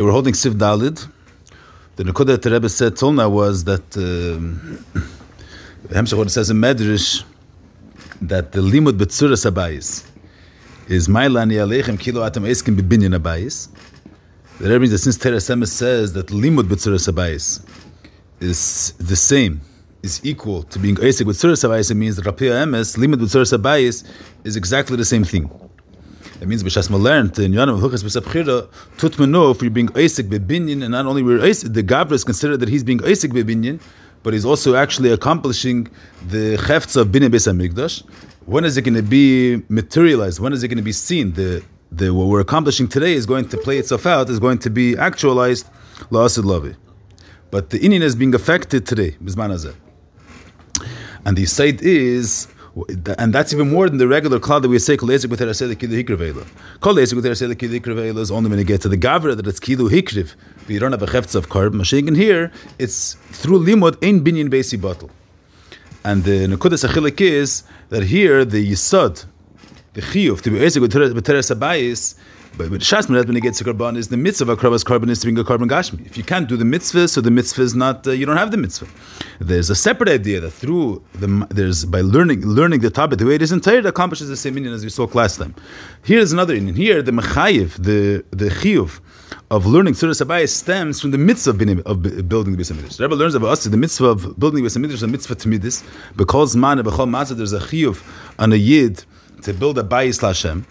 We were holding Siv Dalid. The Nakuda that the Rebbe said till now was that um, Hemshech says in Medrash that the limud betzuras abayis is mailani alechem kilo atam eskim bebinyan abayis. The Rebbe means that since Teres says that limud betzuras abayis is the same, is equal to being esik with tzuras abayis, it means that Rapia Emes limud betzuras abayis is exactly the same thing. It means b'shas ma learned in Yonam Hukas b'sabchira tut me know if you're being Isaac bebinyan, and not only we're Isaac, the Gabra is considered that he's being Isaac bebinyan, but he's also actually accomplishing the chefts of binyan beis hamikdash. When is it going to be materialized? When is it going to be seen? The the what we're accomplishing today is going to play itself out. Is going to be actualized la'asid lavi. But the Indian is being affected today, bizman hazeh. And the site is and that's even more than the regular cloud that we say kol esek with erasel kilu hikrivela. Kol esek with erasel kilu hikrivela is only when you get to the gavra that it's kilu hikriv. But you don't have a chefts of carb. Mashiach here it's through limud ein binyan basi bottle. And the nekudas achilik is that here the yisod, the chiyuv to be esek with teres abayis. But with Shas when you get to Karban, is the mitzvah of a Krabas Karban is to bring a Karban Gashmi. If you can't do the mitzvah, so the mitzvah is not, uh, you don't have the mitzvah. There's a separate idea that through the, there's, by learning learning the Tabit, the way it is entire, it accomplishes the same meaning as we saw last time. Here's another meaning. Here, the Mechayiv, the, the Chiyuv, of learning Surah Sabayah stems from the mitzvah of, of building the Beis Hamikdash. The Rebbe learns about us the mitzvah of building the Beis Hamikdash is a mitzvah to Tamidis, because man bechol matzah, there's a chiyuv on a yid to build a bayis Hashem.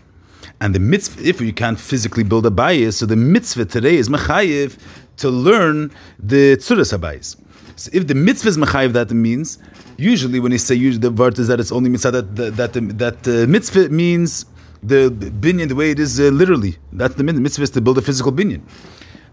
And the mitzvah, if you can't physically build a bayis, so the mitzvah today is mechayiv to learn the tzuras habayis. So if the mitzvah is mechayiv, that means usually when you say usually the word is that it's only mitzvah that that that, that uh, mitzvah means the binyan the way it is uh, literally. That's the mitzvah is to build a physical binyan.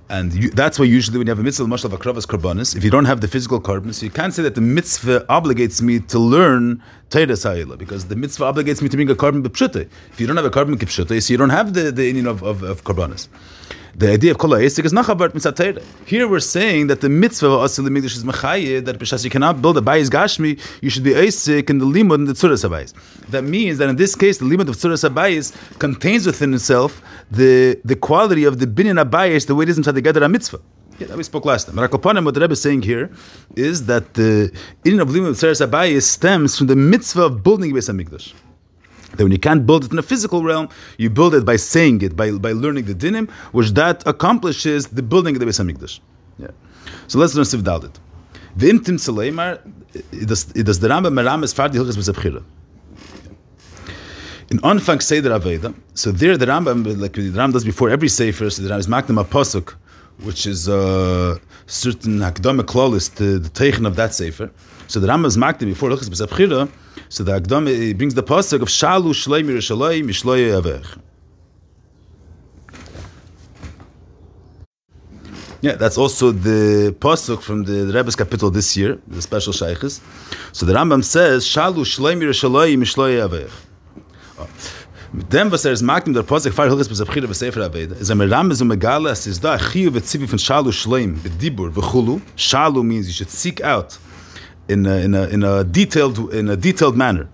And you, that's why usually when you have a mitzvah, mashal akravas karbanis, if you don't have the physical karbanis, you can't say that the mitzvah obligates me to learn Torah Sa'ila, because the mitzvah obligates me to bring a carbon b'pshute. If you don't have a carbon b'pshute, so you don't have the, the Indian of, of, of karbanis. The idea of kol ha'esik is not nachavart mitzatayra. Here we're saying that the mitzvah of asil migdash is mechayeh, that b'shas you cannot build a bayis gashmi, you should be esik in the limud and the tzuras habayis. That means that in this case, the limud of tzuras habayis contains within itself the, the quality of the binyan habayis, the way it is inside the gather mitzvah. Yeah, that we spoke last time. Rakopanim, what the Rebbe is saying here is that the Indian of limud of tzuras habayis stems from the mitzvah of building beis hamikdash. That when you can't build it in a physical realm, you build it by saying it, by, by learning the dinim, which that accomplishes the building of the Beis. Yeah. So let's learn Siv Dalit. V'im tim tzeleimar, it does the Rambam merames far di hilchas b'sebchira. In Anfang Seder Aveda, so there the Rambam, like the Rambam does before every Sefer, so the Rambam is maknam a posuk, which is a certain academic klolis, the, the teichen of that Sefer. So the Rambam is maknam before hilchas b'sebchira, so the Agdam brings the pasuk of Shalu Shlei Mirushalei Mishloi Avech. Yeah, that's also the pasuk from the, the Rebbe's capital this year, the special shaykhs. So the Rambam says Shalu Shlei Mirushalei Mishloi Avech. Dem was er is magtem der pasuk far hilges bis abkhire besefer aved is a meram a megala is da khiu vet sivi von shalu shleim bedibur vechulu shalu means you should seek out in a, in a, in a detailed in a detailed manner.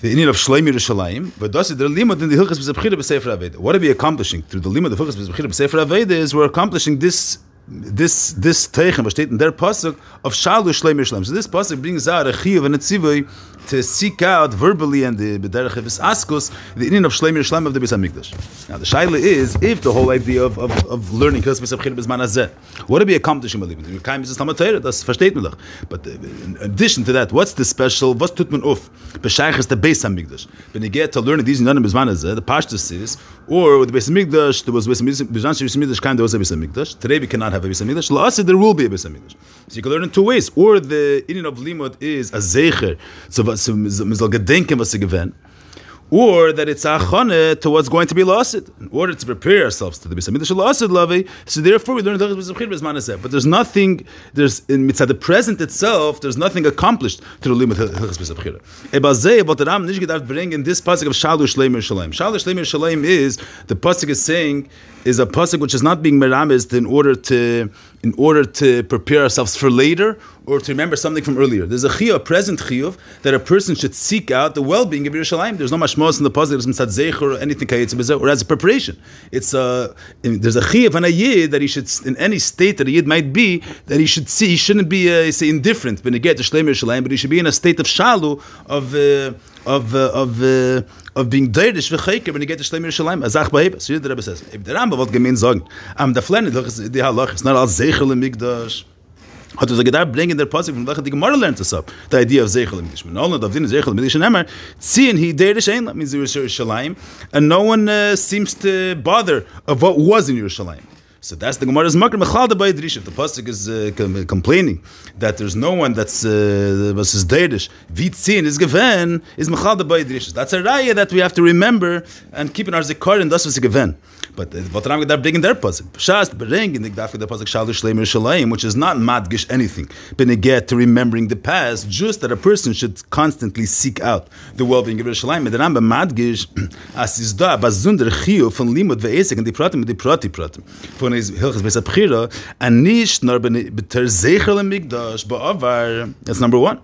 The Indian of Shleim Yerushalayim, but does it the limud in the Hilchas B'Sefer. What are we accomplishing through the limud of Hilchas B'Sefer Aved? Is we're accomplishing this this this teichen was in der pasuk of shalu shleim yishlam. So this pasuk brings out a chiyuv and a tzivui to seek out verbally and the b'derech of askus the inyan of shleim yishlam of the Beis Hamikdash. Now the shaila is if the whole idea of of, of learning kilas b'sab chir b'zman hazeh, what are we accomplishing with it? Kaim is Talmud Torah. That's versteht man doch. But uh, in addition to that, what's the special? What's tut man uf? B'shaychas the Beis Hamikdash. When you get to learn these inyanim b'zman hazeh, the pashtus is or with the Beis Hamikdash there was Beis Hamikdash kind there was a Beis Hamikdash. Today we cannot have a Beis Hamikdash. La'asid there will be a Beis Hamikdash. So you can learn in two ways. Or the inyan of limud is a zecher. So mizal gedenken was given. Or that it's achane to what's going to be lost in order to prepare ourselves to the Beis Hamikdash lost lavi. So therefore we learn the Beis But there's nothing. There's in mitzvah the present itself. There's nothing accomplished to the limit Beis Hamikdash. Ebazeh, but the Ram nicht gedacht bring in this pasuk of Shalu Shleimer Shalem. Shalu Shleimer Shalem is the pasuk is saying is a pasuk which is not being meramized in order to in order to prepare ourselves for later or to remember something from earlier. There's a chiyuv, a present chiyuv, that a person should seek out the well-being of Yerushalayim. There's no mashmos in the positive, there's or anything or as a preparation. It's a, there's a chiyuv and a yid that he should, in any state that a yid might be, that he should see, he shouldn't be, uh, say, indifferent, when he get to Yerushalayim, but he should be in a state of shalu, of, uh, of, uh, of, uh, of being deirish v'chayker when you get to Shleim Yerushalayim. Azach ba'heba. So the Rebbe says, if the Rambam wollte gemein sagen, am da flenne, doch ist Halach, ist not als Zeichel im Mikdash. Hat er gesagt, bringen der Pasuk von welcher die Gemara lernt das ab. The idea of Zeichel im Mikdash. Man all not of din Zeichel im Mikdash and Emmer, ziehen he deirish ein, that means Yerushalayim, and no one uh, seems to bother of what was in Yerushalayim. So that's the Gemara's makar mechalda by If the pasuk is uh, complaining that there's no one that's uh, was his deirish, vitzin is given is mechalda by That's a raya that we have to remember and keep in our zikar and thus was given. But uh, what Ram Gedar bringing their pasuk. Shas bring in the Gdaf the pasuk Shalu Shleimer Shalayim, which is not madgish anything, but get to remembering the past, just that a person should constantly seek out the well-being of Yerushalayim. The Rambam madgish as is da bazunder chiyu von limud ve'esek and the pratim the prati pratim von his hilchas beis abchira and nish nor beter zecher lemigdash ba'avar. That's number one.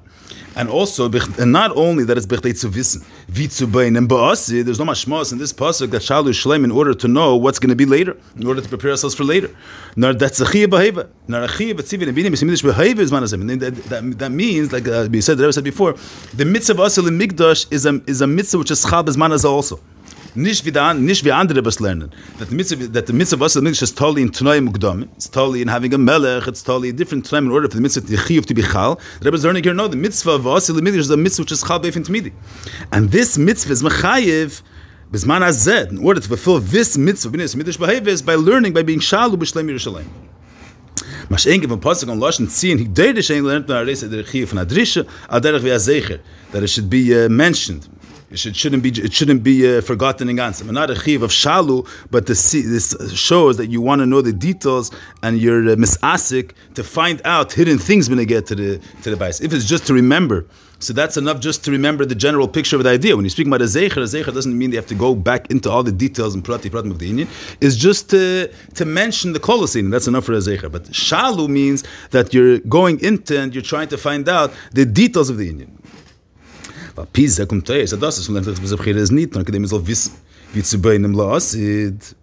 And also, and not only that it's bechdei zu wissen, wie zu bein, and ba'asi, there's no much mashmos in this pasuk that shalu shlem in order to know what's going to be later, in order to prepare ourselves for later. Nor that's a chiyah beheva. Nor a chiyah b'tzivin, and binim yisimidish beheva is manazim. That, means, like uh, we said, the Rebbe said before, the mitzvah of asil migdash is a, is a mitzvah which is chab as manazah also nicht wie, der, nicht wie andere was lernen. That the mitzvah, that the mitzvah was the is totally in Tanoi Mukdam, it's totally in having a melech, it's totally a different time in order for the mitzvah to chiyuv to be chal. The Rebbe is learning here, no, the mitzvah of Asil Midrash is a mitzvah which is chal beif in And this mitzvah is mechayiv, Bisman Azed, in order to fulfill this mitzvah, B'nei Midrash Behavior, is by learning, by being shalu b'shleim Yerushalayim. Mash enge von Pasuk on Lashon Tzin, he did it, lernt man a reise der Chiyuv von Adrisha, al derech vi a that it should be uh, mentioned, it shouldn't be it shouldn't be uh, forgotten in Gansim. Not a chiv of shalu, but to see this shows that you want to know the details and you're uh, misasik to find out hidden things when they get to the to the bais. If it's just to remember, so that's enough just to remember the general picture of the idea. When you speak about a zecher, a zecher doesn't mean they have to go back into all the details and prati pratim of the Indian. It's just to, to mention the kolosine. That's enough for a zecher. But shalu means that you're going into and you're trying to find out the details of the Indian. Aber Pisa kommt ist das, was man lernt, was Abchira ist nicht, dann kann man so wissen, wie zu bei einem Laasid,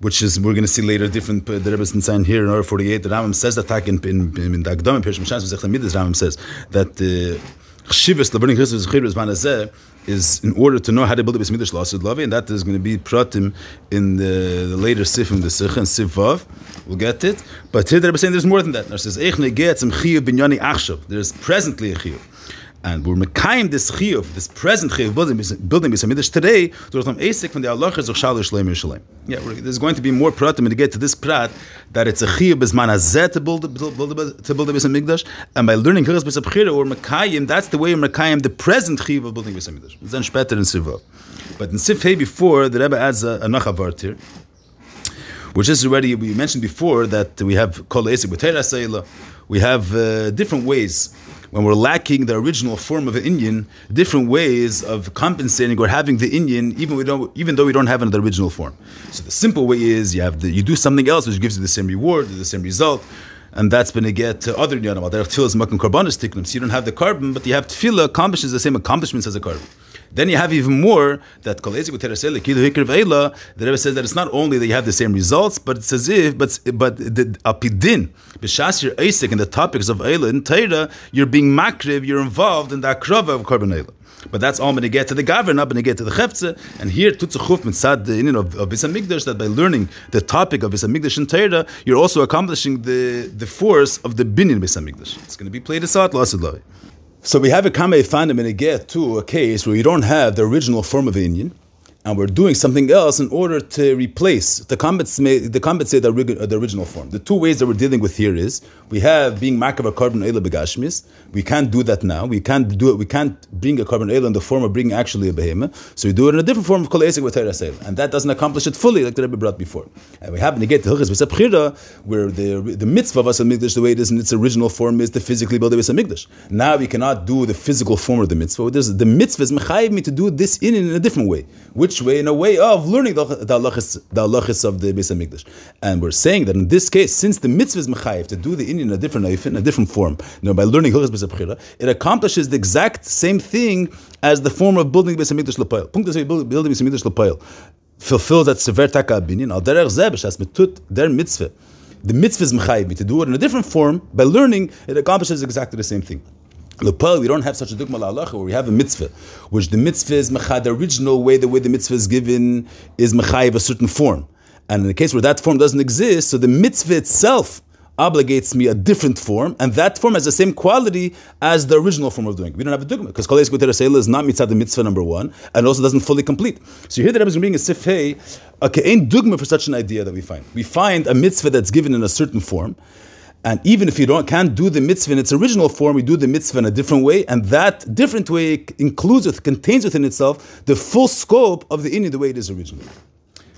which is, we're going to see later, different, the Rebbe saying here in order 48, the Rambam says that in, in, in the Agdom, in was the Midas, Rambam says, that the Chshivas, the burning Christus, Chshivas, is Manazeh, is in order to know how to build a Bais Midrash Lasid Lavi, and that is going to be pratim in the, the later Sifim, the Sikh and Sivav. We'll get it. But here the Rebbe saying there's more than that. It says, Eich neget zum Chiyuv binyani achshav. There's presently a Chiyuv and we're mekayim this chiyuv, this present chiyuv building building Bisamidish today, some asik from the halachas of shalosh shleim Yerushalayim. Yeah, there's going to be more pratim to get to this prat that it's a chiyuv bisman azet to build to build a Bisamigdash, and by learning hilchas bisabchira or mekayim, that's the way we're mekayim the present chiyuv of building Bisamigdash. It's then später in Siva, but in Sif before the Rebbe adds a, a nachavart here which is already we mentioned before that we have kol esik with we have uh, different ways when we're lacking the original form of an Indian, different ways of compensating or having the Indian, even we don't, even though we don't have the original form. So the simple way is you have the, you do something else which gives you the same reward, the same result, and that's been to get to other Yanam. So you don't have the carbon, but you have tefillah accomplishes the same accomplishments as a carbon. Then you have even more that the Rebbe says that it's not only that you have the same results, but it's as if, but but the apidin, b'shas your in the topics of Eila in Torah, you're being makriv, you're involved in the akrava of carbon Eila. But that's all going to get to the governor, going to get to the chefze. And here, tutzuchuf mitzad the union of, of Bisamigdash, that by learning the topic of Bisamigdash in Torah, you're also accomplishing the, the force of the binyan Bisamigdash. It's going to be played aside, lasid so we have a Kamei Fanim in a get to a case where you don't have the original form of Indian, and we're doing something else in order to replace the compensate the compensate the, the original form. The two ways that we're dealing with here is we have being makav a carbon ela begashmis. We can't do that now. We can't do it. We can't bring a carbon ela in the form of bringing actually a behemoth. So we do it in a different form of kol with and that doesn't accomplish it fully, like the Rebbe brought before. And we happen to get to hilchas where the the mitzvah of us mikdash, the way it is in its original form, is to physically build a mikdash. Now we cannot do the physical form of the mitzvah. There's, the mitzvah is mechayiv me to do this in in a different way, which which way? In a way of learning the, the halachas, the halachas of the Beis Hamikdash. And we're saying that in this case, since the mitzvah is mechayiv to do the Indian in a different in a different form, you know, by learning hilchas Beis it accomplishes the exact same thing as the form of building Beis Hamikdash Lepoil. Punkt building Beis Hamikdash Lepoil fulfills that sever taka binyan. Al derech zeh b'shas metut der mitzvah. The mitzvah is mechayiv to do it in a different form. By learning, it accomplishes exactly the same thing. Lepel, we don't have such a dogma la'alacha where we have a mitzvah, which the mitzvah is mechad, the original way, the way the mitzvah is given is mechayiv a certain form. And in the case where that form doesn't exist, so the mitzvah itself obligates me a different form, and that form has the same quality as the original form of doing. We don't have a dogma because Kol Yisrael is not mitzvah the mitzvah number one, and also doesn't fully complete. So here the Rebbe is bringing a sifhei, okay, ain't dogma for such an idea that we find. We find a mitzvah that's given in a certain form, and even if you don't can't do the mitzvah in its original form, you do the mitzvah in a different way, and that different way includes contains within itself the full scope of the Indian the way it is originally.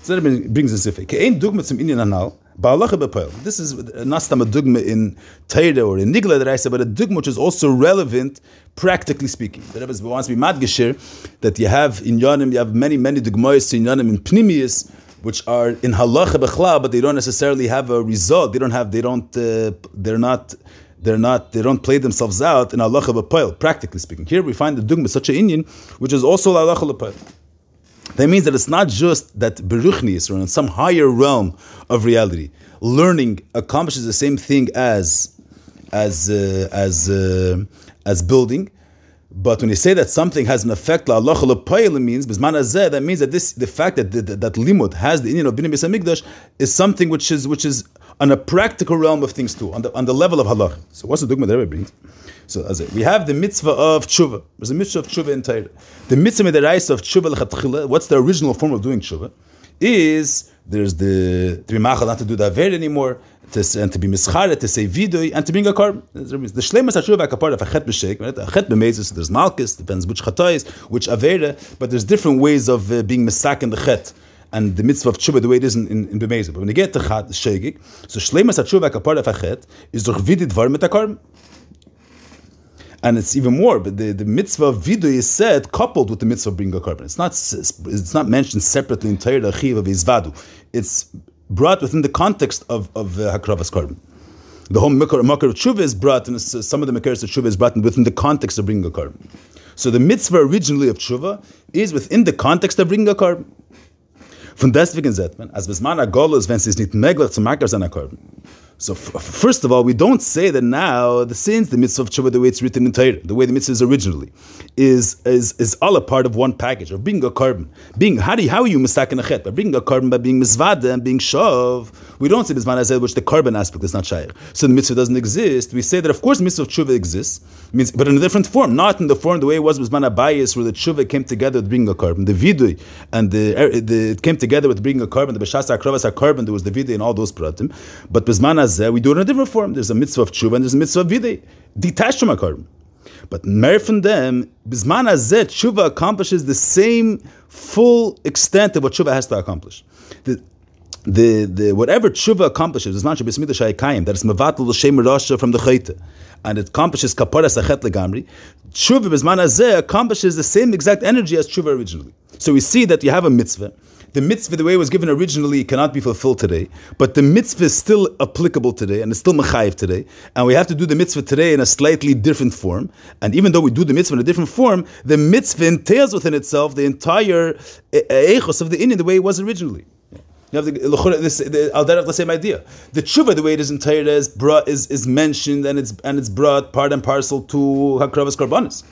So that brings us if anal. This is uh, not a dugma in Torah or in Nigla that I said, but a dugma which is also relevant, practically speaking. The Rebbe wants to be madgeshir that you have in Yonim, you have many, many dugmois in Yonim in Pnimius, which are in halacha bechla, but they don't necessarily have a result. They don't have. They don't. Uh, they're not. They're not. They don't play themselves out in halacha b'poil. Practically speaking, here we find the dugma such an Indian, which is also halacha b'poil. That means that it's not just that beruchnis or in some higher realm of reality, learning accomplishes the same thing as as uh, as uh, as building but when you say that something has an effect, la means that means that this the fact that that, that limud has the Indian of Binim Mikdash is something which is which is on a practical realm of things too, on the on the level of halach. So what's the dogma that everybody brings? So as it, we have the mitzvah of tshuva. There's a mitzvah of tshuva in Torah. The mitzvah of the of tshuva. What's the original form of doing tshuva? Is there's the to not to do that very anymore to, and to be mischare, to say vidui, and to bring a korban. The shlemas hashuv akapar of a chet b'sheik, a chet b'mezis, there's malchus, depends which chatayis, which avera, but there's different ways of uh, being misak in the chet. And the mitzvah of tshuva, the way it is in, in, in Bemezah. But when you get to chat, shegik, so shlemas hashuv akapar of a chet, is durch vidid dvar mit a And it's even more, but the, the mitzvah vidu is said coupled with the mitzvah of bringing a korban. It's not it's not mentioned separately in Torah Achiv of Izvadu. It's brought within the context of, of uh, Hakravas Korban. The whole Makar of Tshuva is brought, and some of the Makaras of Tshuva is brought within the context of bringing a korban. So the mitzvah originally of Tshuva is within the context of bringing a korban. Von deswegen sagt man, als bis man a Gol ist, wenn es nicht möglich zu seiner Korban. So f- first of all, we don't say that now the sins, the mitzvah of tshuva, the way it's written in Torah, the way the mitzvah is originally, is is is all a part of one package of being a korban. Being how do you, how are you mistaken a chet by bringing a korban by being misvada and being shov? We don't say bisman said which the carbon aspect is not shaykh. So the mitzvah doesn't exist. We say that of course mitzvah of tshuva exists, means but in a different form, not in the form the way it was bisman abayis where the tshuva came together with bringing a korban, the vidui and the, er, the it came together with bringing a korban, the b'shas akravas korban, there was the vidui and all those pratim, but we do it in a different form. There's a mitzvah of tshuva and there's a mitzvah of videi, detached from korban. But mer from them, bisman azet tshuva accomplishes the same full extent of what tshuva has to accomplish. The, the, the whatever tshuva accomplishes is not bismillah shayikayim that is mevatel l'shem rasha from the chayte, and it accomplishes kapara sachet legamri. Tshuva bisman accomplishes the same exact energy as tshuva originally. So we see that you have a mitzvah the mitzvah, the way it was given originally, cannot be fulfilled today, but the mitzvah is still applicable today and it's still mechayiv today, and we have to do the mitzvah today in a slightly different form. And even though we do the mitzvah in a different form, the mitzvah entails within itself the entire echos of the Indian the way it was originally. You have the, this, the, I'll the same idea. The tshuva, the way it is Torah, is, brought, is, is mentioned and it's and it's brought part and parcel to Hakravas Karbanis.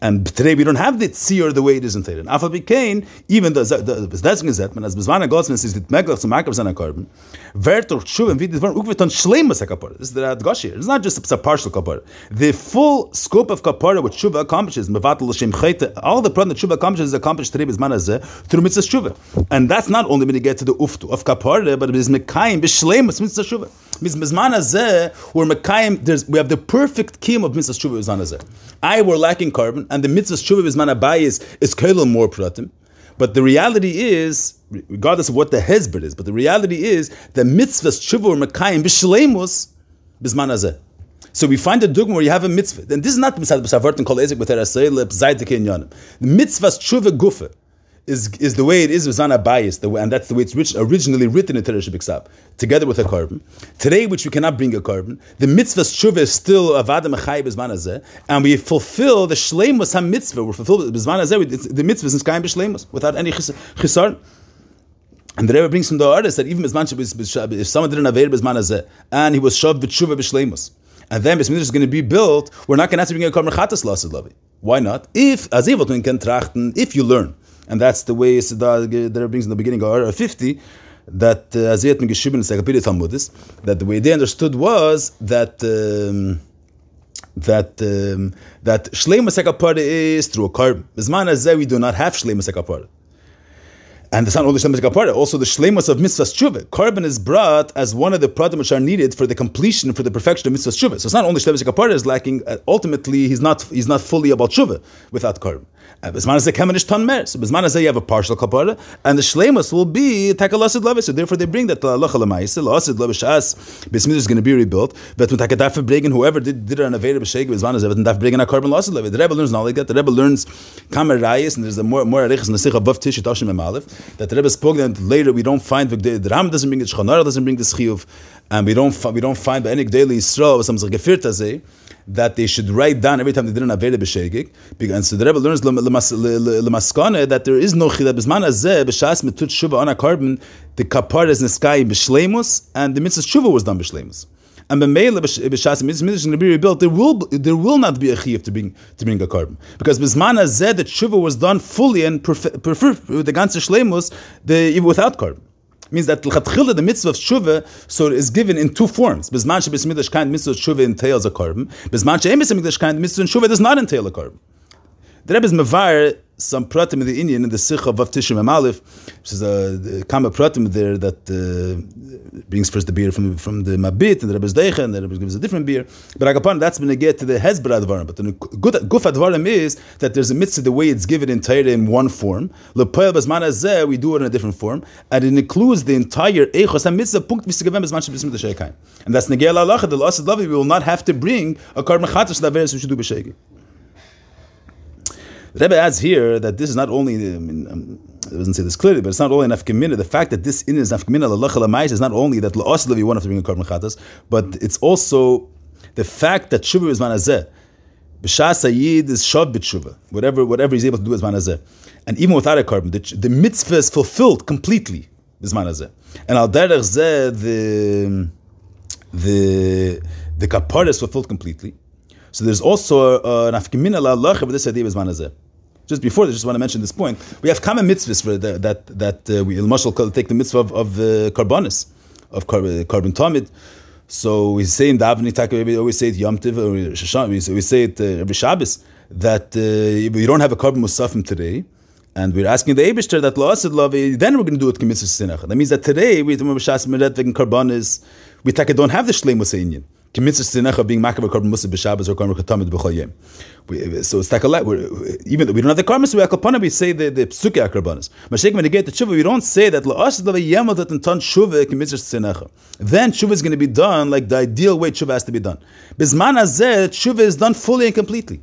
And today we don't have the tzir the way it is in Tehran. Afal Bikain, even the deswegen sagt man, als Bezwana Gosmes ist mit Meglach zum Makav seiner Korben, wird durch Tshuva, wie die Dvorn, ukveton shleimus HaKapar. This is the Adgoshi. It's not just a partial Kapar. The full scope of Kapara, which Tshuva accomplishes, Mevatel L'Shem Chayte, all the problem that Tshuva accomplishes is accomplished today Bezman Hazeh through Mitzvah Tshuva. And that's not only when you get to the Uftu of Kapara, but it is Mekayim, B'Shleimus, Mitzvah Tshuva. Mizman Hazeh, we're Mekayim, we have the perfect kim of Mitzvah Tshuva Bezman Hazeh. I were lacking korban, and the mitzvah tshuva bisman abayis is koilel more pratim. But the reality is, regardless of what the hezbert is, but the reality is that mitzvahs tshuva or mekayim b'shleimus bisman hazeh. So we find a dogma where you have a mitzvah. And this is not the mitzvah b'savartin kol ezik b'ter asayilep zaydik in The mitzvahs tshuva gufa is is the way it is a bias, the way, and that's the way it's rich, originally written in Teresh Biksab, together with a carbon. Today, which we cannot bring a carbon, the mitzvah tshuva is still avada mechayim bezman and we fulfill the shleimus ha mitzvah. We fulfill bezman hazeh. The mitzvah is kaim b'shleimus without any chisar. And the Rebbe brings from the artist that even if someone didn't aveir bezman hazeh, and he was shoved b'tshuva b'shleimus, and then Bes is going to be built, we're not going to have to bring a carbon chatas lasid. Why not? If as can trachten, if you learn and that's the way that Rebbe brings in the beginning of 50, that uh, Aziyat Sekapiri Talmudis, that the way they understood was that um, that um, that Shleima Sekapara is through a carbon. Bisman we do not have Shleima Sekapara. And it's not only Shlemus Kapara, also the Shlemus of Mitzvah Tshuva. Carbon is brought as one of the pratim which are needed for the completion, for the perfection of Mitzvah Tshuva. So it's not only Shlemus Kapara is lacking, uh, ultimately he's not he's not fully about Tshuva without carbon. Uh, and Bisman is a Kemenish Ton Mer. So Bisman is you have a partial Kapara, and the Shlemus will be Takalasid Lavis. So therefore they bring that to Allah Chalamaisa, Lasid Lavish As, Bismillah is going to be rebuilt, but when Takadaf bringen, whoever did, did it on a Veda B'Sheg, Bisman is even Daf bringen a carbon Lasid Lavis. The Rebbe learns knowledge that, the Rebbe learns Kamer Rayas, and there's a more, more Arichas the above Tish, Tashim Emalef, that the Rebbe spoke that later we don't find the Ram doesn't bring the Shchanara doesn't bring the Chiyuv, and we don't we don't find by any daily Yisrael some gefirta that they should write down every time they did an aveda b'shegig. And so the Rebbe learns lemaskane that there is no chila b'zman azeh b'shas metut shuva on a carbon the kapar is neskai b'shleimus and the mitzvah shuva was done b'shleimus. And B'meila b'shas mitzvah is going to be rebuilt, there will there will not be a chiyuv to bring to bring a carbon. Because b'zman zed that tshuva was done fully and prefer with the ganze shleimus the without carbon means that the mitzvah of tshuva so is given in two forms. Bisman shebismidash kind mitzvah tshuva entails a carbon. Bisman she'emismidash kind mitzvah tshuva does not entail a carbon. The Rebbe is mevar some pratim in the Indian in the Sikha of Tishim Amalif, which is a kama pratim there that uh, brings first the beer from from the Mabit and the Rebbe's Deicha and the Rebbe gives a different beer. But Agapan, that's going to get to the Hezbollah Advarim. But the good Guf Advarim is that there's a mitzvah the way it's given entirely in one form. Lepoel Bezman we do it in a different form, and it includes the entire Eichos and mitzvah punkt v'sigavem Bezman Shebism the Sheikhaim. And that's Negel Allah, the Lasid Lavi, we will not have to bring a carbon chatas that we should do b'shegi. The Rebbe adds here that this is not only, I mean, um, it doesn't say this clearly, but it's not only an afkamina. The fact that this in is afkamina lalach is not only that la'oslev you want to bring a carbon chatas, but it's also the fact that shuva is manazeh. B'shas ayid is shav b'tshuva. Whatever, whatever he's able to do is manazeh. And even without a carbon, the, the mitzvah is fulfilled completely. Is manazeh. And al derech the the the kapara is fulfilled completely. So there's also uh, an afkimina la'alacha with this idea of manazeh. Just before this, just want to mention this point. We have common mitzvahs for the, that that uh, we Mashal take the mitzvah of, of the karbonis, of carbon, carbon tamid. So we say in Davni Taka, we always say it Yom Tiv, or Shashan, we, say it uh, Shabbos, that uh, we don't have a carbon musafim today, and we're asking the Abishter that La'asid Love, then we're going to do it Kemitzvah Sinach. That means that today, we Shas Meret Vegen Karbonis, we don't have the Shleimus Inyan So it's like a lot. Even we don't have the karmas, we akalpana, we say the the psuke akarbanas. Mashik when get the tshuva, we don't say that la'ash lava yemodat and ton tshuva sinecha. Then tshuva is going to be done like the ideal way tshuva has to be done. Bisman azeh, tshuva is done fully and completely.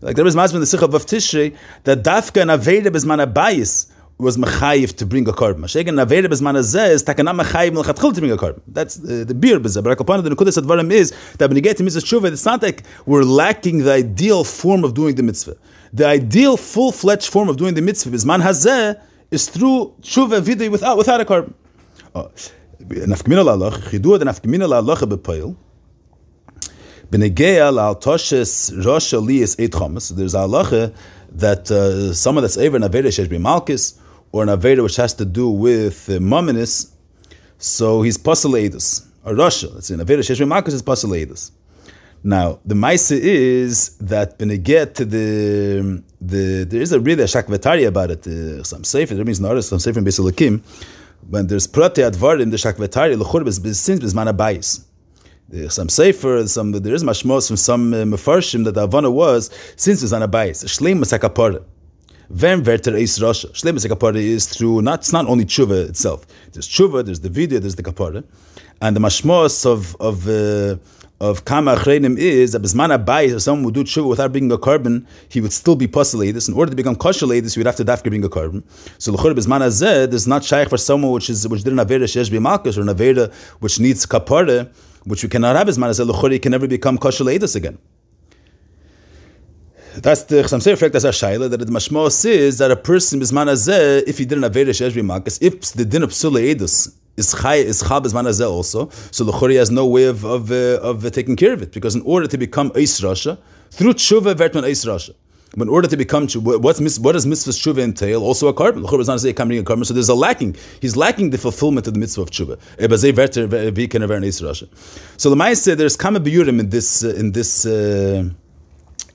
Like there is masman in the Sikha of Tishrei that dafka and aveda bisman abayis was mechayiv to bring a korban. Mashegen navere bezman hazeh is takana mechayiv melchatchil to bring a korban. That's uh, the beer bezeh. But upon the nekudas advarim is that when you get to mitzvah tshuva, it's not like we're lacking the ideal form of doing the mitzvah. The ideal full-fledged form of doing the mitzvah bezman hazeh is through tshuva videi without without a korban. Oh, la'alach chidua the nafkamina la'alach bepoil. Benegeya toshes rosh aliyas eight chamas. There's halacha that uh, someone that's over in aveda shesh malchus or an Aveda which has to do with uh, so he's Pasaladus, or Russia. Say an Aveda Sheshri Marcus is Pasaladus. Now, the Maisa is that when you get to the, the there is a really a shakvatari about it, uh, some sefer, there means not some sefer in Besalakim, when there's prate advarim, the shakvatari, l'chur since bizman abayis. Some sefer, some there is mashmos from some uh, mefarshim that the avana was since it's on a bayis, shleim masakapara. Vem verter eis rasha. Shlemus kapara is through not it's not only tshuva itself. There's tshuva, there's the video, there's the kapara, and the mashmos of of uh, of kama achreinim is that bisman abayis if someone would do tshuva without bringing a carbon, he would still be postulated. In order to become kosher he would have to dafka bring a carbon. So l'chor bisman azed is not shaykh for someone which is which did an avera shesh b'malkus or an avera which needs kapara, which we cannot have bisman azed l'chor he can never become kosher again. That's the Chasam effect as a shaila that the mashmos is that a person bisman azeh if he did an avera shesh b'malkus if the din of psula edus is chay is chab is also. So the chori has no way of of, uh, of uh, taking care of it because in order to become eis rasha through tshuva vertman eis rasha. But in order to become what's what does mitzvah tshuva entail? Also a carbon. The is not say coming a carbon, so there's a lacking. He's lacking the fulfillment of the mitzvah of tshuva. So the Ma'aseh there's kama biyurim in this uh, in this.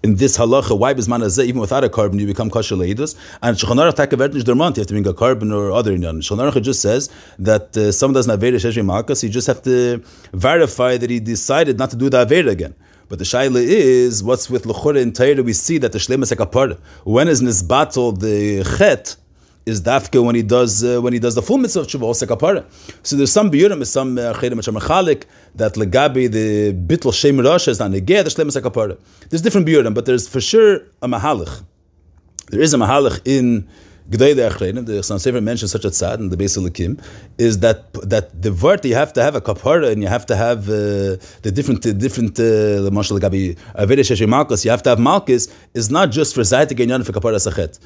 In this halacha, why bisman hazeh, even without a carbon, you become kosher leidus. And Shulchan Aruch takavert you have to bring a carbon or other inyan. Shulchan Aruch just says that uh, someone doesn't have sheshri you just have to verify that he decided not to do the avera again. But the shaila is, what's with lechore and Torah, we see that the shlemas ekapar, when is nisbatol the chet, is dafke when he does uh, when he does the full mitzvah of tshuva also kapara. So there's some biyurim, some uh, chedim uh, mechalik that legabi the bitl shem rasha is not negeh the shlemus kapara. There's different biyurim, but there's for sure a mahalich. There is a mahalich in G'day the Achreinim, the Chassam Sefer mentions such a tzad in the Beis Elikim, is that that the word you have to have a kapara and you have to have uh, the different uh, different the uh, Mashal Gabi Avedish Malkus, you have to have Malkus is not just for Zaytik for kapara sachet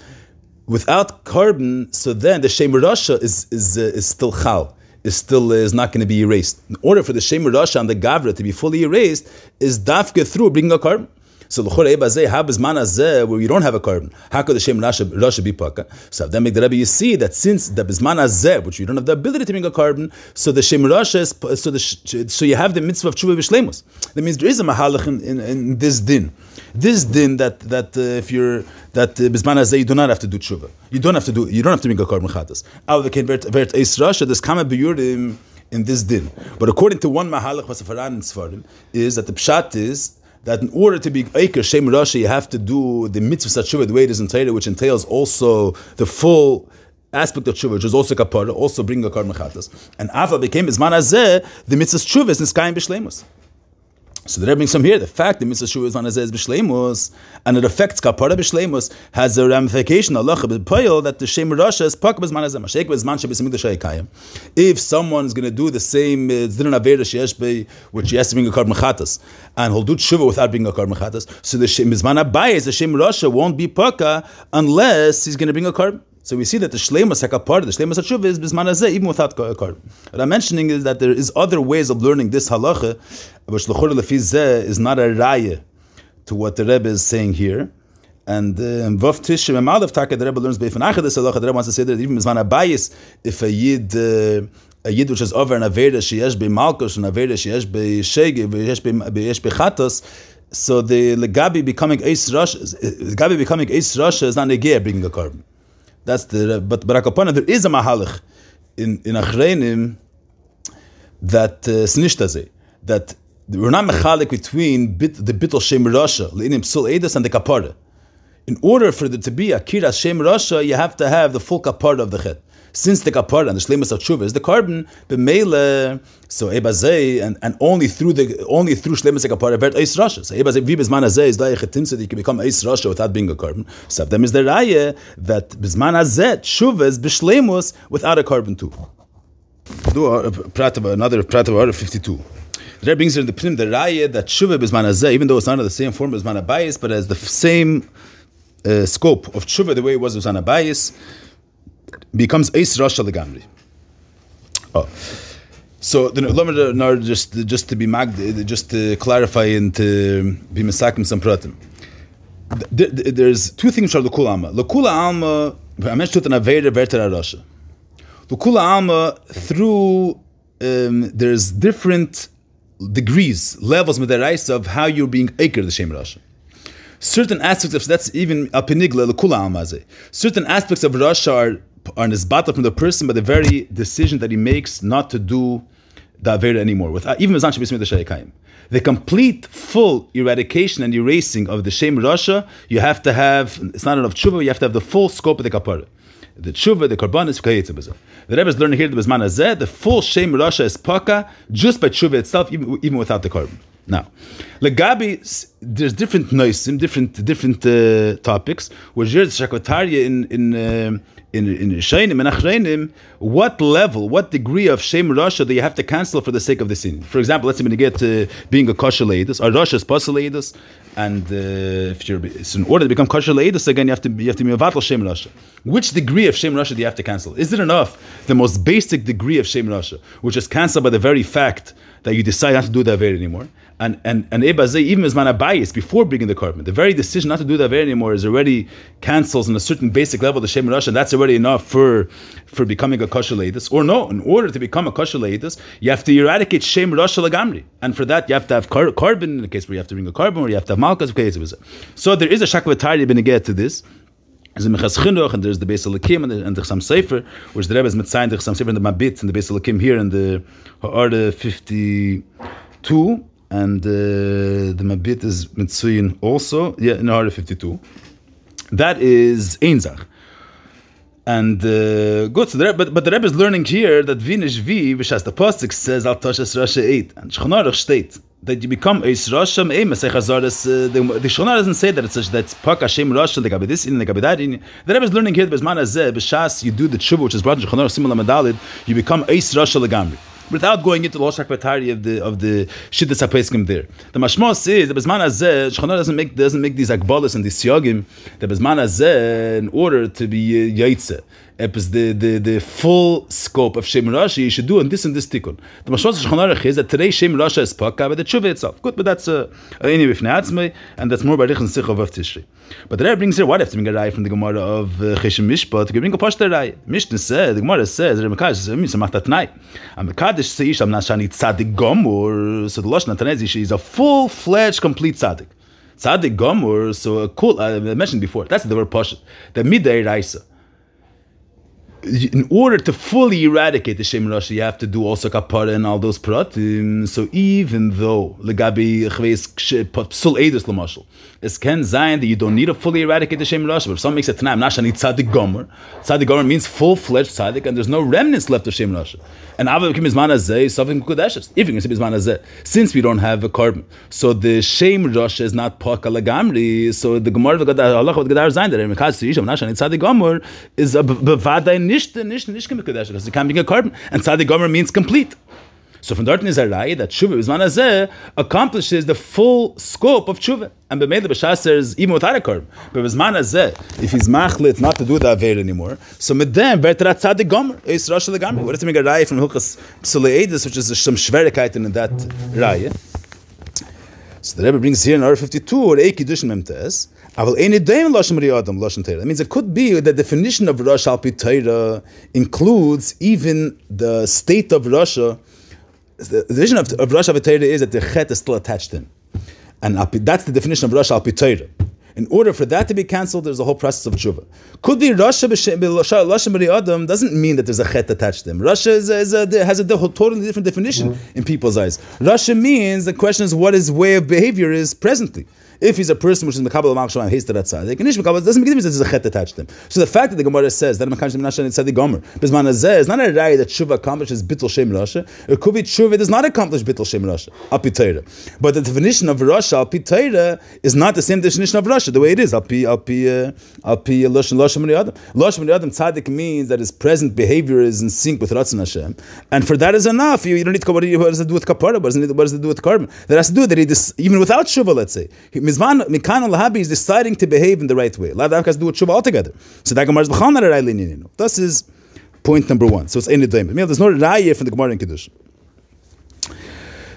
without carbon, so then the Shem Rasha is is uh, is still chal, is still uh, is not going to be erased. In order for the Shem Rasha and the Gavra to be fully erased, is dafke through bringing a carbon. So the l'chore ebazeh habes manazeh where you don't have a carbon. How could the shem rasha be paka? So then make the Rebbe you see that since the bisman azeh, which you don't have the ability to bring a carbon, so the shem rasha is so the so you have the mitzvah of tshuva b'shlemus. That means there is a mahalach in, in, in this din. This din that that uh, if you're that uh, bisman azeh you do not have to do tshuva. You don't have to do you don't have to bring a carbon chatas. Al v'kein vert vert eis rasha this kama biyurim in this din. But according to one mahalach vasafaran in Sfarim is that the pshat is that in order to be Eiker Shem Rashi, you have to do the mitzvah tshuva the way it is in Torah, which entails also the full aspect of tshuva, which is also kapara, also bring a kar mechatas. And Ava became Izman Azeh, the mitzvah tshuva is Niskayim B'Shlemus. So the Rebbe brings from here the fact that Mitzvah Shua is on Azez B'Shleimus and it affects Kapara B'Shleimus has a ramification Allah B'Poyel that the Shem Rasha is Pak B'Zman Azem Mashek B'Zman Sheb'Simid Shayikayim. If someone is going to do the same uh, Avera Sheyesh Be which he has to bring a Kar Mechatas and he'll do Tshuva without being a Kar Mechatas so the Shem B'Zman Abayis the Shem Rasha won't be Paka unless he's going to bring a Kar so we see that the shleimus hakapar, the shleimus hatshuva is bisman even without kar. What I'm mentioning is that there is other ways of learning this halacha, which lechor lefi is not a raya to what the Rebbe is saying here. And um, Vav Tishim and Malav Taka, the Rebbe learns Beifan Achad this halacha. The Rebbe wants to say that even bisman abayis, if a yid uh, a yid which is over an aveda sheyesh be malkus, an aveda sheyesh be shege, sheyesh be chatos, so the legabi becoming ace rush, legabi becoming ace rush is not a negay bringing a carbon. That's the but but Akapana, there is a mahalich in in Achreinim that uh, snishtaze that we're not mechalik between bit, the bittul shem rasha leinim psul edus and the kapara. In order for there to be a kiras shem rasha, you have to have the full kapara of the chet since the kapara and the shlemus of tshuva is the carbon b'meile so ebazei and, and only through the only through shlemus of kapara vert eis rasha. So ebazei vibes manazei is daich etim that you can become eis rasha without being a carbon. So them is the raya that bizman azet tshuva is b'shlemus without a carbon too. Do another prat of 52 there brings in the prim the raya that tshuva bizman azeh even though it's not in the same form as manabayis but has the same uh, scope of tshuva the way it was with manabayis becomes Eis Rasha Legamri. Oh. So the no, just just to be mag, just to clarify and to be misakim some. There's two things for the kula alma. The kula alma, I mentioned it in Aveda Verter Rasha. The kula alma through um, there's different degrees, levels midaraisa of how you're being aker the shem Rasha. Certain aspects of that's even a penigla the kula alma. Certain aspects of Rasha are are nisbata from the person by the very decision that he makes not to do the Avera anymore, without even Mizan Shabbat the. The complete, full eradication and erasing of the Shem Rasha, you have to have, it's not enough tshuva, you have to have the full scope of the kapara. The tshuva, the korban is The Rebbe is learning here the Azeh, the full Shem Rasha is paka just by tshuva itself, even, even without the korban. Now, Legabi, there's different noisim, different different uh, topics. Where there's shakotariya in in uh, in in Shainim and Achreinim, what level, what degree of Shem Rasha do you have to cancel for the sake of the sin? For example, let's say when you get to being a kosher leidus, or Rasha is leidus, and uh, if you're in order to become kosher leidus, again you have to you have to be mevatel Shem Rasha. Which degree of Shem Rasha do you have to cancel? Is it enough the most basic degree of Shem Rasha, which is cancelled by the very fact that you decide not to do that very anymore? And and and Ebazay, even as bias before bringing the korban, the very decision not to do that very anymore is already cancels on a certain basic level the Shem and that's already enough for for becoming a kosher. Or no, in order to become a kosher you have to eradicate Shem Rosh Lagamri, and for that you have to have korban in the case where you have to bring a korban, or you have to have malchus. So there is a shakvatari ben get to this. There's a Mechas and there's the Beis Elikim and the, and the Chassam Sefer, which the Rebbe is mitzayin the Chassam Sefer and the Mabit and the Beis Elikim here in the Ha'arda 52 and uh, the Mabit is Mitsuyin also, yeah, in Hara 52. That is Einzach. And uh, good, so the, but, but the Rebbe is learning here that Vinish V, which as the Pasuk says, Al Toshas Rasha 8, and Shulchan Aruch state that you become a Rasha Hazaras, uh, the, the doesn't say that it's such, that's Pak Hashem Rasha, the Gabi this, in the Gabi that. The Rebbe is learning here, that Bezman Azeh, B'Shas, you do the Tshuva, which is brought in Shulchan Aruch Simula Medalid, you become a Rasha Legamri without going into the Losh Akbatari of the of the Shiddas HaPeskim there. The Mashmos is the Bezman Azeh, Shechonah doesn't make doesn't make these Akbalas and these Siyagim, the Bezman Azeh, in order to be uh, the, the, the full scope of Shem Rashi, you should do on this and this tikkun. The Mashmos Shechon is that today Shem Rasha is paka, but the tshuva itself. Good, but that's uh, anyway fneatzmei, and that's more by Rich and of Tishrei. But the Rebbe brings here, why do have to bring a rai from the Gemara of uh, Choshen Mishpat? You bring a pashta rai. Mishnah says, the Gemara says, Rebbe Mekadosh says, Misa Machtat Tnai. Am Mekadosh Seish Am Nashani Tzadik Gomor, so the Losh Natanez, is a full-fledged, complete Tzadik. Tzadik Gomor, so a cool, uh, I mentioned before, that's the word Pashat. The Midday Raisa in order to fully eradicate the Shem Rasha, you have to do also kapara and all those pratim. Um, so even though legabi psul edus lamashal, es can zayin that you don't need to fully eradicate the Shem Rasha. But if someone makes a tanam, nashani tzadik gomer, tzadik gomer means full fledged tzadik, and there's no remnants left of Shem Rasha. And Abba Kim Azeh, something. If can say Izman Azeh, since we don't have a korban, so the Shem Rosh is not Paka Lagamri, so the Gemara of Allah of Gadar Zain, that Mekas Yisham Nashan, it's Tzadi Gomer, is a Bavadai Nishte, Nishte, Nishke Mekudesh, because it can be a korban, and Tzadi Gomer means complete. So from dort äh, is a rai that tshuva hazeh accomplishes the full scope of tshuva. And b'meid the is even without a korb. But hazeh, if he's machlit not to do the aver anymore, so with them vertrat tzadik gomer er is rosh legamer. What er is the a rai from Hilchas Psuleidus, which is some shverikait in that rai. So the Rebbe brings here in R52 or Eiki Dushin Memtes. That means it could be that the definition of Rosh Al includes even the state of Russia the, vision of, of Rosh Avitayra is that the chet is still attached to him. And that's the definition of Rosh Alpitayra. In order for that to be cancelled, there's a whole process of tshuva. Could be Adam doesn't mean that there's a chet attached to him. Rasha is a, is a, has a totally different definition mm-hmm. in people's eyes. Russia means the question is what his way of behavior is presently. If he's a person which is mekabel machshon and hates that tzaddik, and ish mekabel doesn't make a difference. There's a chet attached to him. So the fact that the Gemara says that mekabel machshon tzaddik gomer bisman azeh is not a ray that tshuva accomplishes bittul shem rasha. It could be tshuva does not accomplish bittul shem rasha apitayra. But the definition of rasha apitayra is not the same definition of rasha the way it is api api uh, api lashon lashon mani adam lashon adam tzaddik means that his present behavior is in sync with ratzon Hashem, and for that is enough. You, you don't need to go. What does it do with kapara? What does it, what does it do with carbon? That has to do that he even without tshuva. Let's say. He, Mizman Mikan al is deciding to behave in the right way. Lav has to do with tshuva altogether. So that Gemara is b'chal not a rai This is point number one. So it's ein nedaim. There's no raya from the Gemara in Kiddush.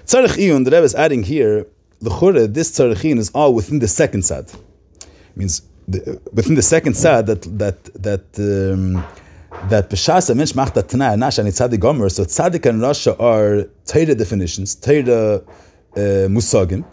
Tzarech iyun, the Rebbe is adding here, l'chure, this tzarech is all within the second sad. Means the, within the second sad that that that um, that b'shas a mensch macht atna nash ani tzadik gomer. So tzadik and rasha are Torah definitions, Torah uh, musagim.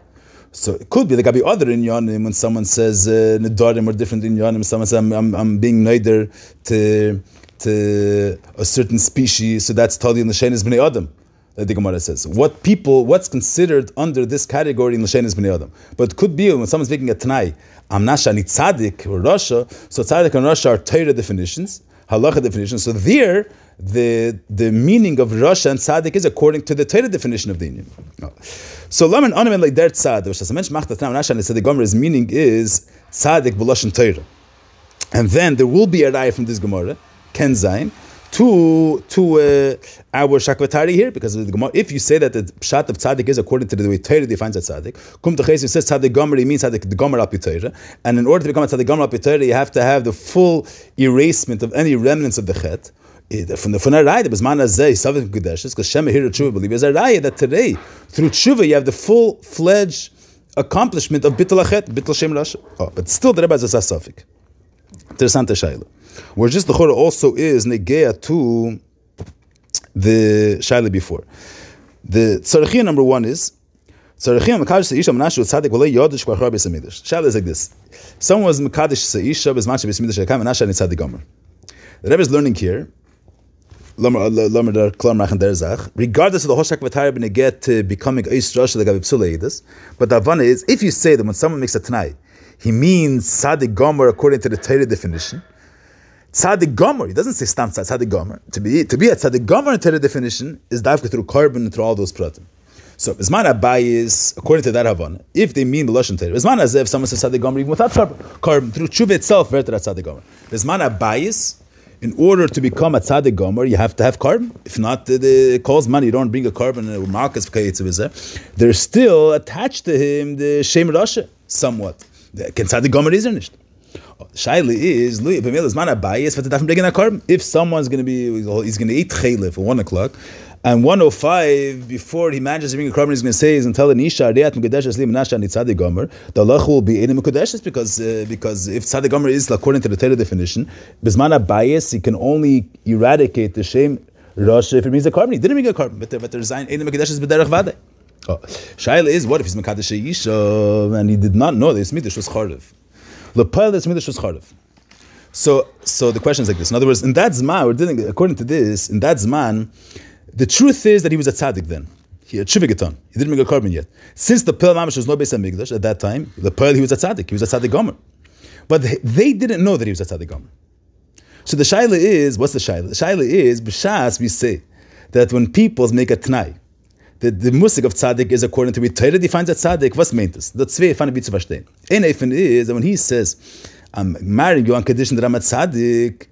So it could be there could be other inyanim when someone says uh, nedarim or different inyanim. Someone says I'm, I'm, I'm being neider to to a certain species, so that's totally in the shenis bnei adam. that the Gemara says. What people, what's considered under this category in Lashen is Bnei Adam. But it could be when someone's making a Tanai, Amnasha ni Tzadik or Rasha, so Tzadik and Rasha are Torah definitions, halacha definitions. So there, the the meaning of Rasha and Tzadik is according to the Torah definition of the Indian. So Laman Onim like der Tzad, which is a mention Machta Tanam Rasha and Tzadik Gomer's meaning is Tzadik B'Lashon Torah. And then there will be a raya from this Gemara, Ken Zayin, to to uh, our shakvatari here because the Gemara, if you say that the pshat of tzaddik is according to the way Torah defines a tzaddik, kum says tzaddik gomer means tzaddik the gomer apitayra, and in order to become a tzaddik gomer apitayra, you have to have the full erasement of any remnants of the chet. Eh, from the Funai Raya, the Bezman Azay, Savik Kedeshes, because Shema here Tshuva believe is a Raya that today, through Tshuva, you have the full fledged accomplishment of Bittul Achet, Bittul Shem Rasha. Oh, but still, the Rebbe is a Safik. Interessante Shaila. Where just the Chora also is Negea to the Shaila before. The Tzarechia number one is Tzarechia Makadosh Seisha Menashu Tzadik V'lei Yodesh Kvar Chor B'Samidrash. Shaila is like this. Someone was Makadosh Seisha B'Zman B'Samidrash Akam Menashu and Tzadik Gomer. The Rebbe is learning here Uh, regardless of the Hoshak Vatari Beneget to becoming Eis Rosh the Gabi Psula but the Havana is if you say that when someone makes a Tanai, he means Tzadik Gomer according to the Torah definition. Tzadik Gomer, he doesn't say Stam Tzadik Gomer. To be to be a Tzadik Gomer in Torah definition is davka through korban and through all those pratim. So Bisman Abayis, according to that Havana, if they mean the Lashon Torah, Bisman as if someone says Tzadik Gomer even without korban, through Tshuva itself, where Tzadik Gomer. Bisman Abayis, in order to become a tzaddik gomer, you have to have korban. If not, it calls money. You don't bring a korban or They're still attached to him the shem rasha somewhat. Can tzaddik gomer is or not? Shaila is If someone's going to be, he's going to eat chaylev at one o'clock, and 105, before he manages to bring a korban, he's going to say, he's going to tell the Nisha, Riyat Nitzadik Gomer, the Allah will be in Mukadeshes because, uh, because if Tzadik Gomer is according to the Torah definition, Bismana bias, he can only eradicate the shame Rosh if it means a korban. He didn't make a korban, but but there's Ein Mukadeshes B'derech Vadeh. Oh. Shaila is, what if he's Mekadesh Yisha and he did not know this Midrash was Chardev? Lepel this Midrash was Chardev. So, so the question is like this. In other words, in that Zman, we're dealing, according to this, in that Zman, the truth is that he was a tzaddik then. He had shivigaton. He didn't make a korban yet. Since the Pearl Mamish was no base Migdash at that time, the Pearl he was a tzaddik. He was a tzaddik gomer. But they didn't know that he was a tzaddik gomer. So the shaila is, what's the shaila? The shaila is, b'shas we say that when people make a tnai, the, the musik of tzaddik is according to what Torah defines as tzaddik, was meint es? The tzvei bit zu verstehen. Ein Eifen is that when he says, I'm marrying you on condition that I'm a tzaddik,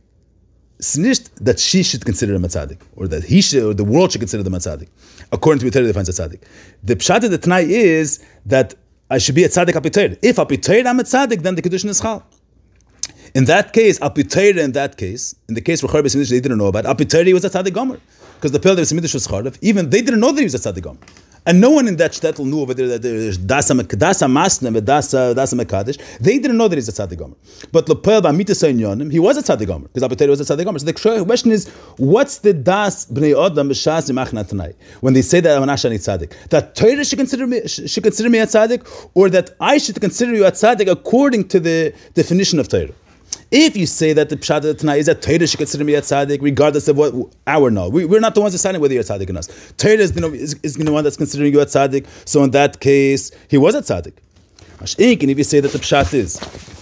not that she should consider him a tzaddik, or that he should, or the world should consider them a tzaddik, according to Torah defines a tzaddik. The pshat of the Tanai is that I should be a tzaddik apitayr. If apitayr I'm a tzaddik, then the kedushin is chal. In that case, apitayr in that case, in the case where Charbis they didn't know about, apitayr was a tzaddik gomer. Because the Pel of Semidish was Chardev, even they didn't know that he was a tzaddik gomer. And no one in that shtetl knew over there that there's dasa dasa masna dasa dasa mekadesh. They didn't know that he's a tzaddik gomer. But lepel b'amita yonim, he was a tzaddik gomer because Abu was a tzaddik gomer. So the question is, what's the das bnei adam b'shas imachna when they say that I'm an ashani tzaddik? That Torah should consider me should consider me a tzaddik, or that I should consider you a tzaddik according to the definition of Torah? If you say that the pshat of the is that Torah should consider me a tzaddik, regardless of what our no, we, are not the ones deciding whether you're a tzaddik or not. Torah is the, is, is the one that's considering you a tzaddik. So in that case, he was a tzaddik. And if you say that the pshat is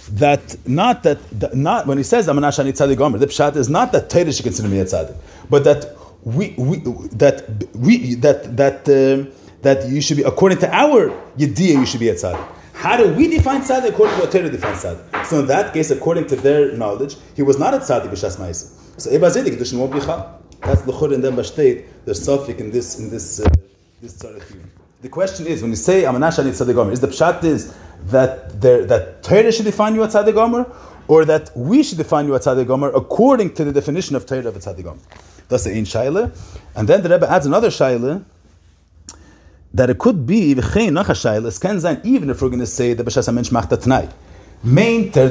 that not that not when he says I'm an ashani tzaddik gomer, the pshat is not that Torah should consider me a tzaddik, but that we, we that we that that um, that you should be according to our yediyah, you should be a tzaddik. How do we define tzaddik according to what Torah defines tzaddik? So in that case, according to their knowledge, he was not a tzaddik b'shas ma'isa. So Eba Zedek, Kedushin won't be chal. That's the chur in them b'shteit. There's suffix in this in this uh, this tzarech The question is, when you say Amanash ani tzaddik gomer, is the pshat is that there that Torah should define you a tzaddik gomer, or that we should define you a tzaddik gomer according to the definition of Torah of a tzaddik gomer? That's the ein shaila, and then the Rebbe adds another shaila that it could be even if we're going to say that b'shas mensch macht tonight. Main the,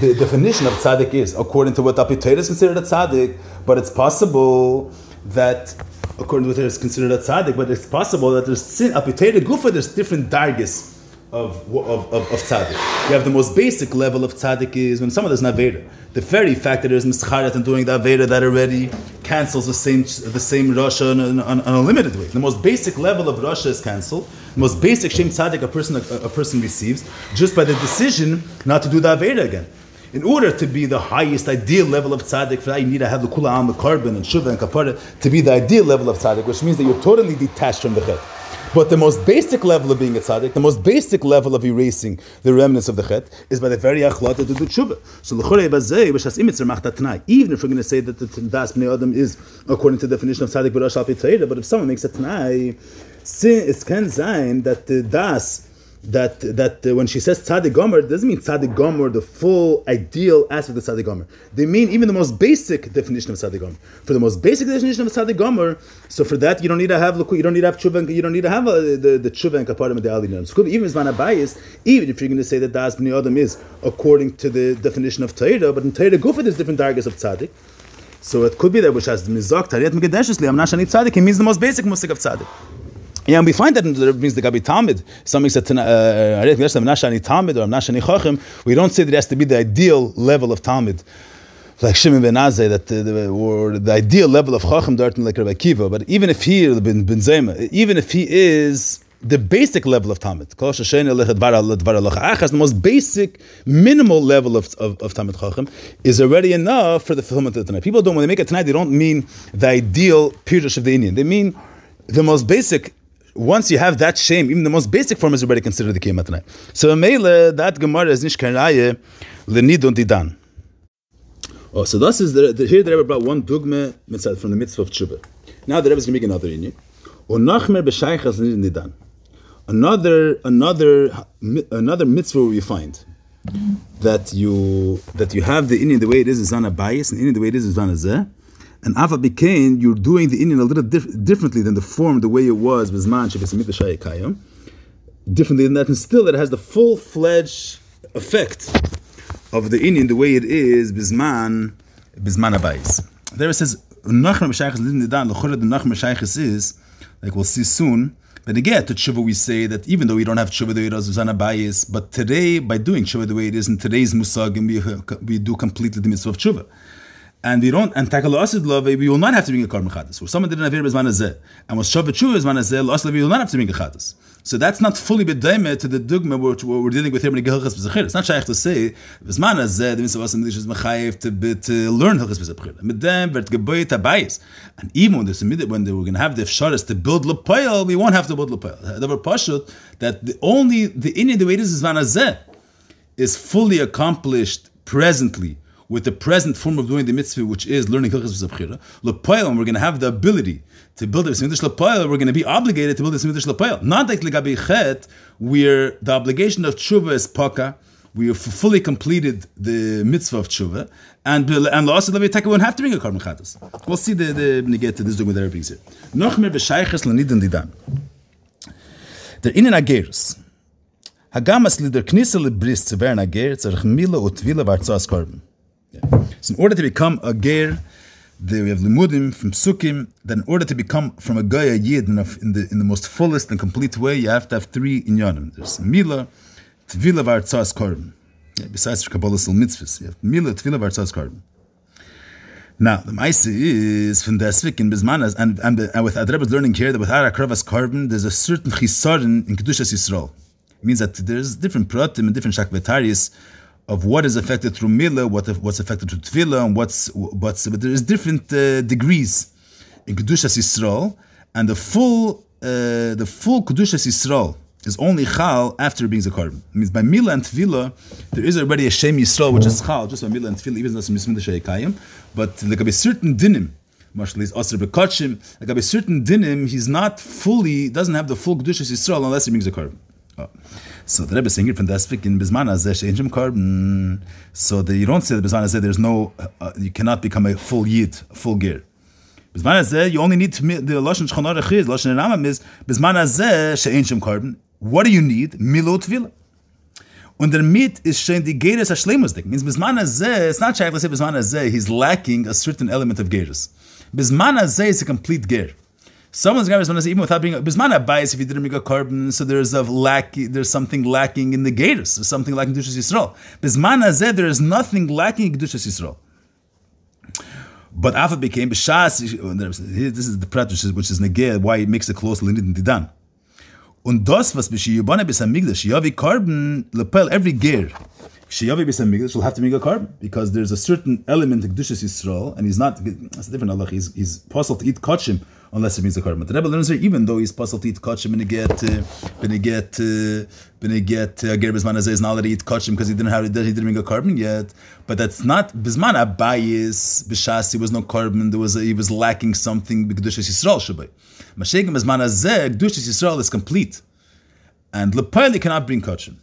the definition of tzaddik is according to what Apitayr is considered a tzaddik, but it's possible that according to what what is considered a tzaddik, but it's possible that there's sin Apitayr gufa. There's different dargis of, of, of, of tzaddik. You have the most basic level of tzaddik is when someone does an aveda. The very fact that there's mischaret and doing the aveda that already cancels the same the same rasha on, on, on, a limited way. The most basic level of rasha is cancelled. The most basic shem tzaddik a person a, a, person receives just by the decision not to do the aveda again. In order to be the highest ideal level of tzaddik, for that you need to have the kula the korban and shuva and kapara to be the ideal level of tzaddik, which means that you're totally detached from the chet. But the most basic level of being a tzaddik, the most basic level of erasing the remnants of the chet, is by the very achlata to do tshuva. So l'chorei bazei b'shas imitzer machtat Even if we're going to say that the das bnei adam is according to the definition of tzaddik al but if someone makes a tanai, it can sein that the das that that uh, when she says tzaddik gomer, it doesn't mean tzaddik gomer, the full ideal aspect of tzaddik gomer. They mean even the most basic definition of tzaddik gomer. For the most basic definition of tzaddik gomer, so for that you don't need to have you don't need to have tshuva, you don't need to have uh, the the tshuva and kaparim and the ali So even zman even if you're going to say that das bnei adam is according to the definition of Torah, but in Torah gufa there's different dargas of tzaddik. So it could be that which has mizok tariyat megadeshus li amnashani tzaddik. It means the most basic musik of tzaddik. Yeah, and we find that in the means the Gabi Talmud. Something said, uh, Talmud or. We don't say that it has to be the ideal level of Talmud. Like Shimon ben Azai, that uh, or the ideal level of Chacham Darton like Rabbi Kiva, but even if he, ben, ben Zoma, even if he is the basic level of Talmud, the most basic, minimal level of, of, of Talmud Chacham, is already enough for the fulfillment of the tonight. People don't, when they make it tonight, they don't mean the ideal Pirush of the Indian. They mean the most basic once you have that shame, even the most basic form is already considered the tonight. So Mele, that Gemara is nishkan raye lenidon didan. Oh, so this is the, the, here the Rebbe brought one dogma from the mitzvah of tshuva. Now the Rebbe is going to make another inyan. Onachmer b'shaychas nidan. Another another another mitzvah we find that you that you have the inyan the way it is is on a bias and inyan the way it is is on a zeh and Ava became you're doing the Indian a little dif- differently than the form, the way it was, Bizman Shayakayim. Differently than that, and still it has the full fledged effect of the Indian the way it is, Bizman, Bizman Abayis. There it says, is, like we'll see soon, that again, to tshuva we say that even though we don't have tshuva the way it is, Zana Bayis, but today, by doing tshuva the way it is, in today's musag, we, we do completely the mitzvah of tshuva and we don't and tackle asid love, we will not have to bring a korban chatas. Or someone didn't have bezmanazeh and was shavat shuv bezman azeh, lost we will not have to bring a chatas. So that's not fully bedaime to the dogma which we're dealing with here in Gehilchas B'Zechir. It's not shaykh to say bezman azeh the mitzvah asim is mechayev to to learn Hilchas B'Zechir. Mit dem wird geboyet abayis. And even when there's when they were going to have the fsharis to build lepoil, we won't have to build. They were pashut that the only the Indian the way it is azeh is fully accomplished presently with the present form of doing the mitzvah, which is learning Hilchas V'Zabchira, L'Poil, we're going to have the ability to build the Mitzvah L'Poil, we're going to be obligated to build the Mitzvah L'Poil. Not like L'Gabi Chet, where the obligation of Tshuva is Paka, we have fully completed the mitzvah of tshuva, and uh, and lost the we won't have to bring a korban chatas. We'll see the the get to this doing with everything here. Noch mehr bescheiches laniden didan. Der innen ageres. Hagamas lider knisse libris zu werden ager, zerch mila ut vila vartzas korban. So in order to become a ger, we have limudim from sukkim. That in order to become from a goya yid in, the in the most fullest and complete way, you have to have three inyanim. There's mila, tvila v'artzas korban. Yeah, besides Kabbalah sil mitzvahs, you have mila, tvila v'artzas korban. Now the ma'ase is from the Esvik in and, and, and with Adreb learning here that without akravas korban, there's a certain chisaron in kedushas Yisrael. It means that there's different pratim and different shakvetaris of what is affected through Mila, what what's affected through Tefillah, and what's what's but there is different uh, degrees in Kedushas Yisrael, and the full uh, the full Kedushas Yisrael is only Chal after being Zakarb. Means by Mila and Tefillah, there is already a Shem Yisrael, which is Chal, just by Mila and Tefillah, even though it's Shayikayim, but there can be certain dinim, Marshal is Asr Bekachim, can be certain dinim, he's not fully, doesn't have the full Kedushas Yisrael unless he brings a Oh. So the Rebbe is saying from the in Bismana Zeh Korban. So the, you don't say the Bismana Zeh there's no, uh, uh, you cannot become a full Yid, full Gear. Bismana Zeh you only need to, the Lashon Shchonor Echiz, Lashon Rambam is Bismana Zeh She'en Korban. What do you need? Milot Tvila. Und der Mit is schon die Geres Ashlemusdik. Means Bismana Zeh, it's not shaykh to say Bismana Zeh, he's lacking a certain element of Geres. Bismana Zeh is a complete Ger. Someone's going to say, even without being bismana bias if you didn't make a korban, so there's a lack, there's something lacking in the gators, there's something lacking in Kedushas Yisrael. Bismana zeh, there is nothing lacking in Kedushas Yisrael. But Afa became b'shas. Oh, this is the prat which is, which why it makes it close Linit Didan. Und das, was b'shiyubane b'samigdash, yavi korban lepel every gear. Shiyavi b'samigdash will have to make a korban because there's a certain element in Kedushas Yisrael, and he's not. That's a different Allah. He's he's possible to eat kachim unless it means a korban. But the Rebbe learns here, even though he's possible to eat kachim and get uh, and get uh, and get uh, a ger bisman is not allowed to eat kachim because he didn't have he didn't make a korban yet. But that's not bisman abayis b'shas. He was no korban. There was a, he was lacking something. Kedushas Yisrael shabay. Mashegim bisman azeh Kedushas Yisrael is complete, and lepayli cannot bring kachim.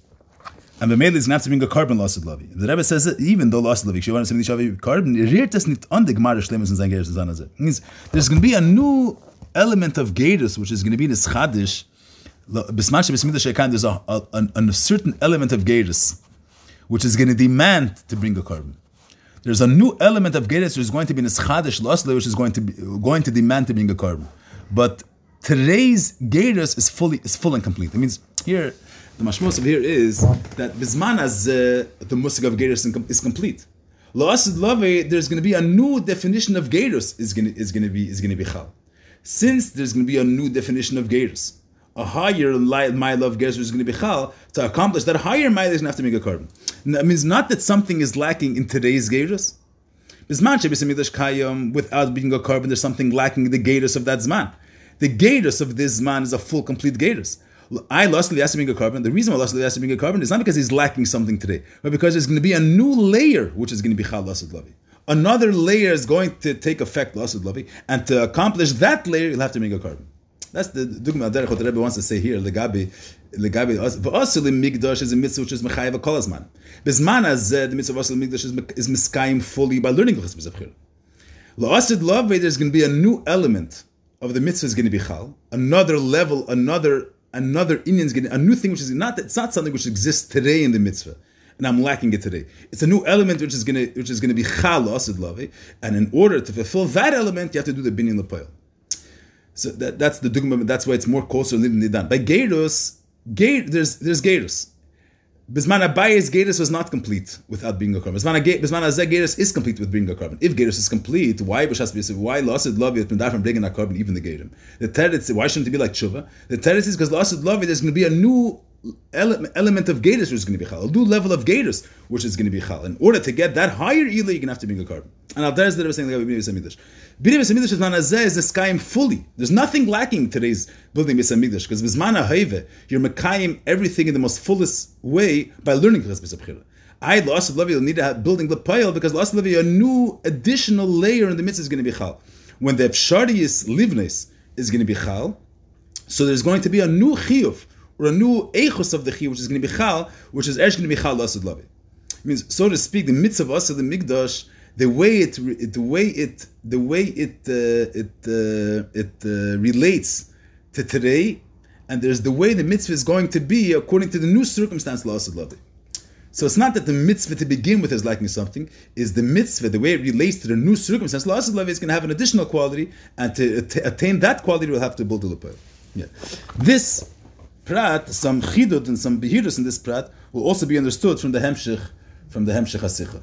And the male is going to bring a korban loss of Lavi. The Rebbe says that even though loss of Lavi, she wants to bring korban, the Gemara Shlemus and Zangeres. Means there's going to be a new element of Gerus, which is going to be this Chadish. Bismash Bismidah Shekan, there's a, a, a, a certain element of Gerus, which is going to demand to bring a korban. There's a new element of Gerus, which is going to be this Chadish loss, which is going to be, going to demand to bring a korban. But today's Gerus is fully is full and complete. It means here the mashmos of here is that bisman as uh, the musik of Gerus is complete. La'asid lave, there's going to be a new definition of Gerus is going to, is going to be is going to be chal. Since there's going to be a new definition of Gerus, a higher mile of Gerus is going to be chal. To accomplish that higher mile, is going to have to make a korban. That means not that something is lacking in today's Gerus. Bisman shebisamidash kayam without being a korban, there's something lacking in the Gerus of that zman. The Gerus of this zman is a full, complete Gerus. I lost the Yasiming korban. The reason I lost the Yasiming korban is not because he's lacking something today, but because there's going to be a new layer which is going to be Chal Lasid Lavi. Another layer is going to take effect Lasid Lavi, and to accomplish that layer, you'll have to make a korban. That's the Dugma Derech what the Rebbe wants to say here. Legabi, Legabi, V'asili Migdash is a mitzvah which is Mechayev Kol Azman. Bizman Azeh, the mitzvah of Asili Migdash is, is Miskayim fully by learning L'chas B'Zabchir. La'asid Lavi, there's going to be a new element of the mitzvah is going to be Chal, another level, another another Indian's getting a new thing which is not it's not something which exists today in the mitzvah. And I'm lacking it today. It's a new element which is gonna which is gonna be chal asid lavi, eh? and in order to fulfill that element, you have to do the binyan lepoil. So that, that's the dugma. That's why it's more closer than nidan. By gerus, there's there's gerus. Bisman Abayis Gerus was not complete without being a korban. Bisman Azeh Gerus is complete with being a korban. If Gerus is complete, why B'Shas Why Lasid Lavi has been from bringing a korban, even the Gerim? The teretz, why shouldn't it be like Tshuva? The teretz is because Lasid Lavi, there's going to be a new element of Gators which is going to be Chal, a new level of Gators which is going to be Chal. In order to get that higher Ila, you're going to have to bring a korban. And Al that I was saying, B'nei B'Samidash. B'nei B'Samidash is Manazeh is sky fully. There's nothing lacking today's building B'Samidash because B'Zmana Haive, you're Mekayim everything in the most fullest way by learning Chas B'Sabchira. I lost Levi, you'll need have building the pile because lost Levi, a new additional layer in the mitzvah is going to be Chal. When the Psharius Livnes is going to be Chal, so there's going to be a new Chiyuv or a new echos of the chi, which is going to be chal, which is actually going to be chal lasud lavi. Means, so to speak, the mitzvah of us the mikdash, the way it, the way it, the way it, uh, it, uh, it uh, relates to today, and there's the way the mitzvah is going to be according to the new circumstance. So it's not that the mitzvah to begin with is lacking something, is the mitzvah, the way it relates to the new circumstance, lavi is going to have an additional quality, and to, attain that quality, we'll have to build a lupah. Yeah. This prat, some chidut and some behirus in this prat will also be understood from the hemshich, from the hemshich hasicha.